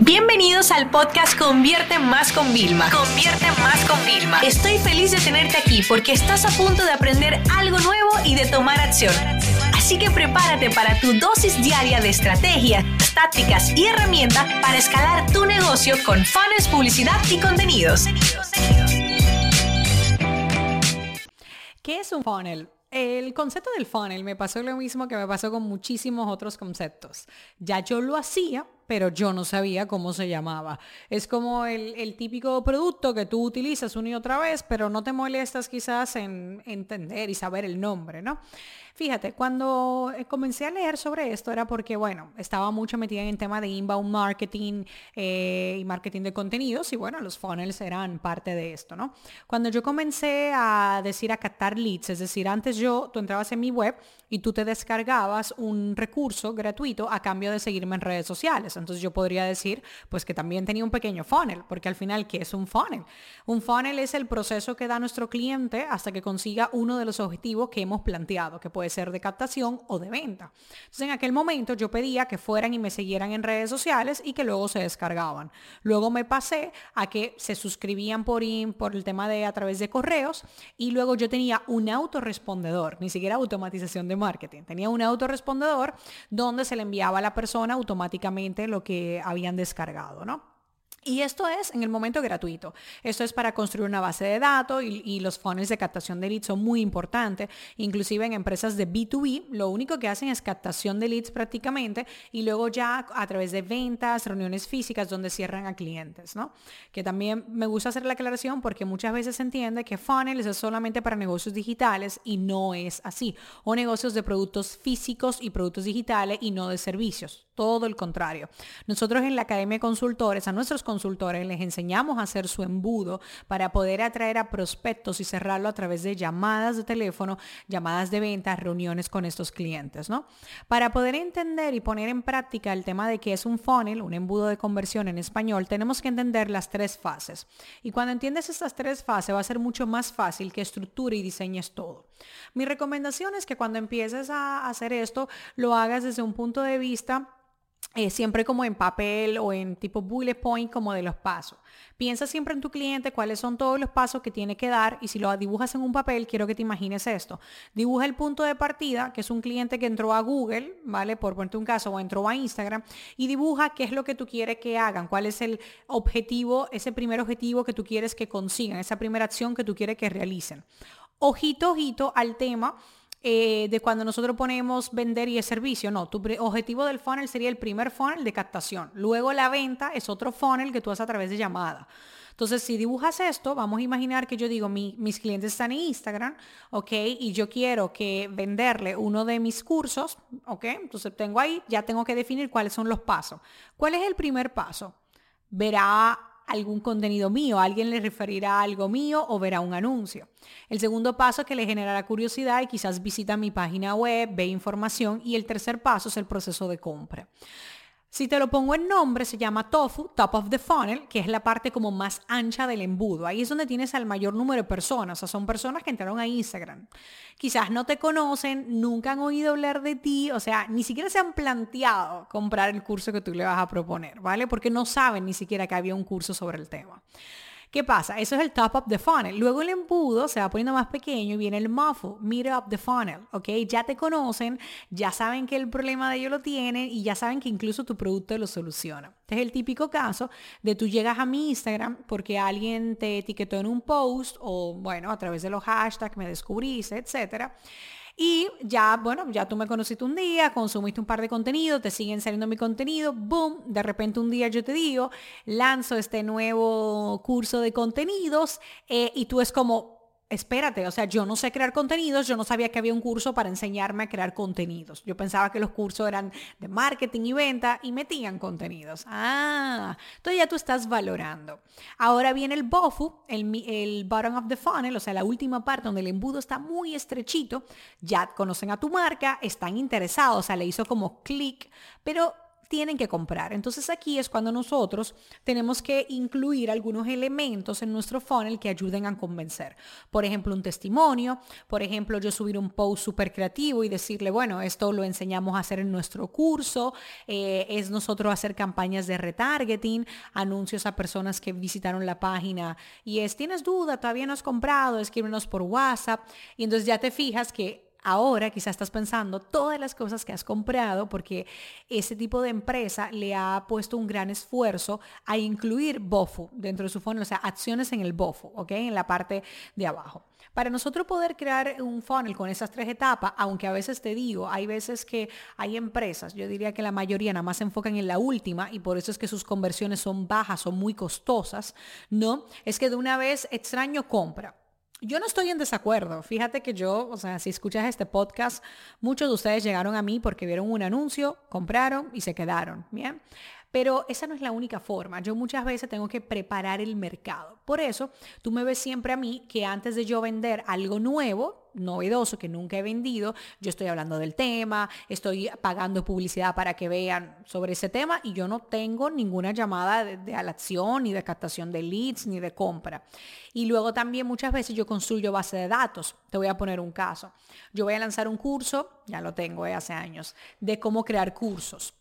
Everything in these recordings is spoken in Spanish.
Bienvenidos al podcast Convierte Más con Vilma. Convierte Más con Vilma. Estoy feliz de tenerte aquí porque estás a punto de aprender algo nuevo y de tomar acción. Así que prepárate para tu dosis diaria de estrategias, tácticas y herramientas para escalar tu negocio con fans, publicidad y contenidos. ¿Qué es un funnel? El concepto del funnel me pasó lo mismo que me pasó con muchísimos otros conceptos. Ya yo lo hacía, pero yo no sabía cómo se llamaba. Es como el, típico producto que tú utilizas una y otra vez, pero no te molestas quizás en entender y saber el nombre, ¿no? Fíjate, cuando eh, comencé a leer sobre esto era porque, bueno, estaba mucho metida en el tema de inbound marketing eh, y marketing de contenidos y bueno, los funnels eran parte de esto, ¿no? Cuando yo comencé a decir a captar leads, es decir, antes yo, tú entrabas en mi web y tú te descargabas un recurso gratuito a cambio de seguirme en redes sociales. Entonces yo podría decir, pues que también tenía un pequeño funnel, porque al final, ¿qué es un funnel? Un funnel es el proceso que da nuestro cliente hasta que consiga uno de los objetivos que hemos planteado, que puede ser de captación o de venta. Entonces en aquel momento yo pedía que fueran y me siguieran en redes sociales y que luego se descargaban. Luego me pasé a que se suscribían por, por el tema de a través de correos y luego yo tenía un autorrespondedor, ni siquiera automatización de marketing. Tenía un autorrespondedor donde se le enviaba a la persona automáticamente lo que habían descargado, ¿no? Y esto es en el momento gratuito. Esto es para construir una base de datos y, los funnels de captación de leads son muy importantes. Inclusive en empresas de B2B, lo único que hacen es captación de leads prácticamente y luego ya a través de ventas, reuniones físicas donde cierran a clientes, ¿no? Que también me gusta hacer la aclaración porque muchas veces se entiende que funnels es solamente para negocios digitales y no es así. O negocios de productos físicos y productos digitales y no de servicios todo el contrario. Nosotros en la Academia de Consultores, a nuestros consultores les enseñamos a hacer su embudo para poder atraer a prospectos y cerrarlo a través de llamadas de teléfono, llamadas de ventas, reuniones con estos clientes, ¿no? Para poder entender y poner en práctica el tema de qué es un funnel, un embudo de conversión en español, tenemos que entender las tres fases. Y cuando entiendes estas tres fases va a ser mucho más fácil que estructure y diseñes todo. Mi recomendación es que cuando empieces a hacer esto, lo hagas desde un punto de vista eh, siempre como en papel o en tipo bullet point como de los pasos. Piensa siempre en tu cliente cuáles son todos los pasos que tiene que dar y si lo dibujas en un papel, quiero que te imagines esto. Dibuja el punto de partida, que es un cliente que entró a Google, ¿vale? Por ponerte un caso, o entró a Instagram, y dibuja qué es lo que tú quieres que hagan, cuál es el objetivo, ese primer objetivo que tú quieres que consigan, esa primera acción que tú quieres que realicen. Ojito, ojito al tema eh, de cuando nosotros ponemos vender y el servicio. No, tu objetivo del funnel sería el primer funnel de captación. Luego la venta es otro funnel que tú haces a través de llamada. Entonces, si dibujas esto, vamos a imaginar que yo digo, mis clientes están en Instagram, ¿ok? Y yo quiero que venderle uno de mis cursos, ¿ok? Entonces tengo ahí, ya tengo que definir cuáles son los pasos. ¿Cuál es el primer paso? Verá algún contenido mío, alguien le referirá algo mío o verá un anuncio. El segundo paso es que le generará curiosidad y quizás visita mi página web, ve información y el tercer paso es el proceso de compra. Si te lo pongo en nombre, se llama TOFU, Top of the Funnel, que es la parte como más ancha del embudo. Ahí es donde tienes al mayor número de personas. O sea, son personas que entraron a Instagram. Quizás no te conocen, nunca han oído hablar de ti, o sea, ni siquiera se han planteado comprar el curso que tú le vas a proponer, ¿vale? Porque no saben ni siquiera que había un curso sobre el tema. ¿Qué pasa? Eso es el top of the funnel. Luego el embudo se va poniendo más pequeño y viene el muffle, middle of the funnel, ¿ok? Ya te conocen, ya saben que el problema de ellos lo tienen y ya saben que incluso tu producto lo soluciona. Este es el típico caso de tú llegas a mi Instagram porque alguien te etiquetó en un post o, bueno, a través de los hashtags me descubriste, etcétera. Y ya, bueno, ya tú me conociste un día, consumiste un par de contenidos, te siguen saliendo mi contenido, boom, de repente un día yo te digo, lanzo este nuevo curso de contenidos eh, y tú es como, espérate, o sea, yo no sé crear contenidos, yo no sabía que había un curso para enseñarme a crear contenidos. Yo pensaba que los cursos eran de marketing y venta y metían contenidos. Ah, entonces ya tú estás valorando. Ahora viene el BOFU, el, el bottom of the funnel, o sea, la última parte donde el embudo está muy estrechito. Ya conocen a tu marca, están interesados, o sea, le hizo como clic, pero tienen que comprar. Entonces aquí es cuando nosotros tenemos que incluir algunos elementos en nuestro funnel que ayuden a convencer. Por ejemplo, un testimonio, por ejemplo, yo subir un post súper creativo y decirle, bueno, esto lo enseñamos a hacer en nuestro curso, eh, es nosotros hacer campañas de retargeting, anuncios a personas que visitaron la página y es, tienes duda, todavía no has comprado, escríbenos por WhatsApp y entonces ya te fijas que ahora quizás estás pensando todas las cosas que has comprado porque ese tipo de empresa le ha puesto un gran esfuerzo a incluir BOFU dentro de su funnel, o sea, acciones en el BOFU, ¿ok? En la parte de abajo. Para nosotros poder crear un funnel con esas tres etapas, aunque a veces te digo, hay veces que hay empresas, yo diría que la mayoría nada más se enfocan en la última y por eso es que sus conversiones son bajas, son muy costosas, ¿no? Es que de una vez extraño compra yo no estoy en desacuerdo. Fíjate que yo, o sea, si escuchas este podcast, muchos de ustedes llegaron a mí porque vieron un anuncio, compraron y se quedaron, ¿bien? Pero esa no es la única forma. Yo muchas veces tengo que preparar el mercado. Por eso, tú me ves siempre a mí que antes de yo vender algo nuevo, novedoso que nunca he vendido, yo estoy hablando del tema, estoy pagando publicidad para que vean sobre ese tema y yo no tengo ninguna llamada de, de a la acción, ni de captación de leads, ni de compra. Y luego también muchas veces yo construyo base de datos. Te voy a poner un caso. Yo voy a lanzar un curso, ya lo tengo eh, hace años, de cómo crear cursos.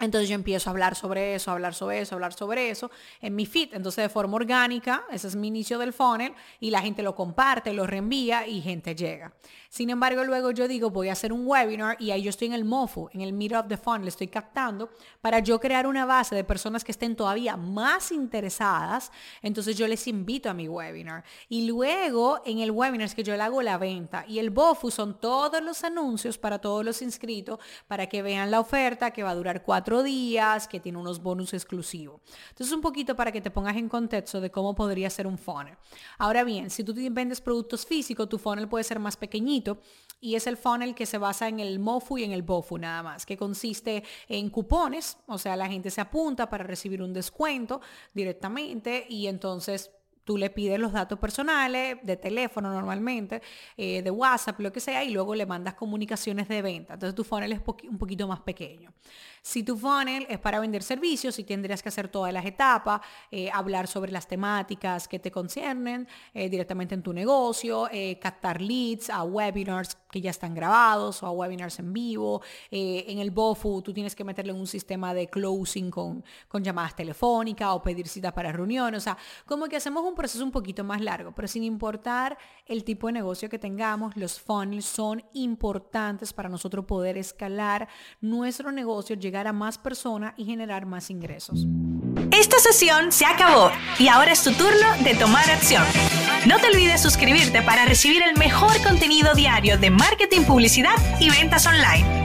Entonces yo empiezo a hablar sobre eso, hablar sobre eso, hablar sobre eso en mi feed. Entonces de forma orgánica, ese es mi inicio del funnel y la gente lo comparte, lo reenvía y gente llega. Sin embargo, luego yo digo, voy a hacer un webinar y ahí yo estoy en el MOFU, en el Meet of the Funnel, estoy captando para yo crear una base de personas que estén todavía más interesadas. Entonces yo les invito a mi webinar. Y luego en el webinar es que yo le hago la venta. Y el BOFU son todos los anuncios para todos los inscritos para que vean la oferta que va a durar cuatro días, que tiene unos bonus exclusivos. Entonces un poquito para que te pongas en contexto de cómo podría ser un funnel. Ahora bien, si tú vendes productos físicos, tu funnel puede ser más pequeñito y es el funnel que se basa en el MOFU y en el BOFU nada más, que consiste en cupones, o sea, la gente se apunta para recibir un descuento directamente y entonces Tú le pides los datos personales, de teléfono normalmente, eh, de WhatsApp, lo que sea, y luego le mandas comunicaciones de venta. Entonces tu funnel es un poquito más pequeño. Si tu funnel es para vender servicios, sí tendrías que hacer todas las etapas, eh, hablar sobre las temáticas que te conciernen eh, directamente en tu negocio, captar leads a webinars que ya están grabados o a webinars en vivo. en el BOFU tú tienes que meterle un sistema de closing con, llamadas telefónicas o pedir citas para reuniones. O sea, como que hacemos un proceso un poquito más largo, pero sin importar el tipo de negocio que tengamos, los funnels son importantes para nosotros poder escalar nuestro negocio, a más personas y generar más ingresos. Esta sesión se acabó y ahora es tu turno de tomar acción. No te olvides suscribirte para recibir el mejor contenido diario de marketing, publicidad y ventas online.